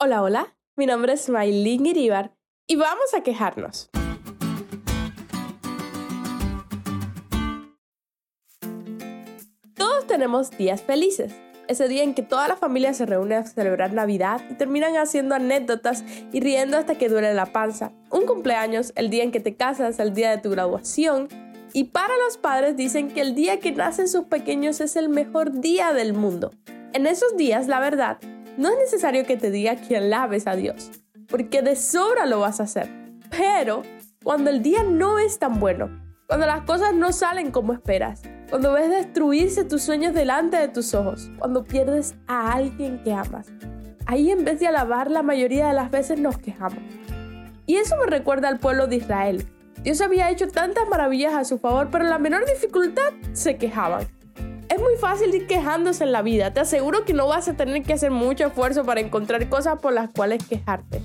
Hola, hola, mi nombre es Maylin Iribar y vamos a quejarnos. Todos tenemos días felices, ese día en que toda la familia se reúne a celebrar Navidad y terminan haciendo anécdotas y riendo hasta que duele la panza. Un cumpleaños, el día en que te casas, el día de tu graduación. Y para los padres dicen que el día que nacen sus pequeños es el mejor día del mundo. En esos días, la verdad, no es necesario que te diga que alabes a Dios, porque de sobra lo vas a hacer. Pero cuando el día no es tan bueno, cuando las cosas no salen como esperas, cuando ves destruirse tus sueños delante de tus ojos, cuando pierdes a alguien que amas, ahí en vez de alabar la mayoría de las veces nos quejamos. Y eso me recuerda al pueblo de Israel. Dios había hecho tantas maravillas a su favor, pero en la menor dificultad se quejaban. Fácil ir quejándose en la vida. Te aseguro que no vas a tener que hacer mucho esfuerzo para encontrar cosas por las cuales quejarte.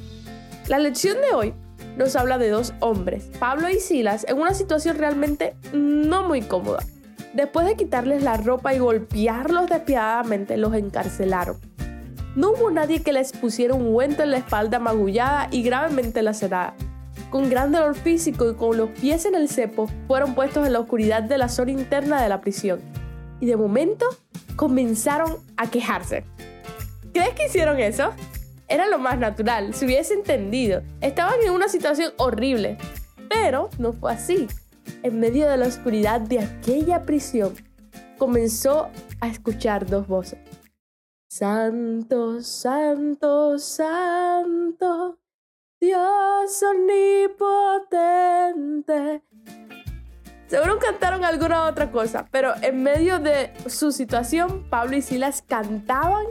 La lección de hoy nos habla de dos hombres, Pablo y Silas, en una situación realmente no muy cómoda. Después de quitarles la ropa y golpearlos despiadadamente, los encarcelaron. No hubo nadie que les pusiera un guento en la espalda magullada y gravemente lacerada. Con gran dolor físico y con los pies en el cepo, fueron puestos en la oscuridad de la zona interna de la prisión y de momento comenzaron a quejarse. ¿Crees que hicieron eso? Era lo más natural, se hubiese entendido. Estaban en una situación horrible, pero no fue así. En medio de la oscuridad de aquella prisión, comenzó a escuchar dos voces. Santo, santo, santo, Dios omnipotente, Seguro cantaron alguna otra cosa, pero en medio de su situación, Pablo y Silas cantaban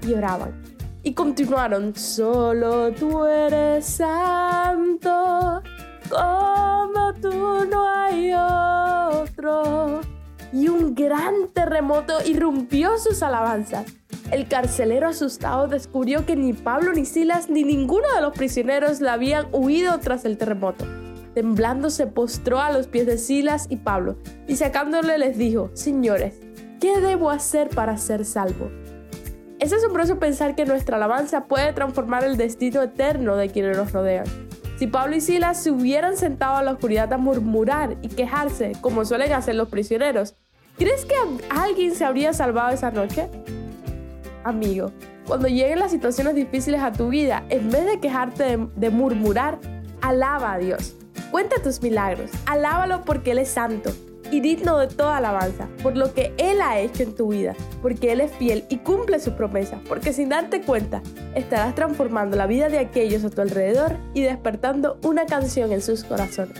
y oraban. Y continuaron, solo tú eres santo, como tú no hay otro. Y un gran terremoto irrumpió sus alabanzas. El carcelero asustado descubrió que ni Pablo ni Silas ni ninguno de los prisioneros le habían huido tras el terremoto temblando se postró a los pies de Silas y Pablo, y sacándole les dijo, Señores, ¿qué debo hacer para ser salvo? Es asombroso pensar que nuestra alabanza puede transformar el destino eterno de quienes nos rodean. Si Pablo y Silas se hubieran sentado a la oscuridad a murmurar y quejarse, como suelen hacer los prisioneros, ¿crees que alguien se habría salvado esa noche? Amigo, cuando lleguen las situaciones difíciles a tu vida, en vez de quejarte de, de murmurar, alaba a Dios. Cuenta tus milagros, alábalo porque Él es santo y digno de toda alabanza, por lo que Él ha hecho en tu vida, porque Él es fiel y cumple sus promesas, porque sin darte cuenta estarás transformando la vida de aquellos a tu alrededor y despertando una canción en sus corazones.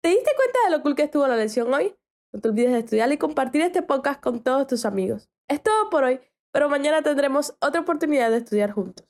¿Te diste cuenta de lo cool que estuvo la lección hoy? No te olvides de estudiar y compartir este podcast con todos tus amigos. Es todo por hoy, pero mañana tendremos otra oportunidad de estudiar juntos.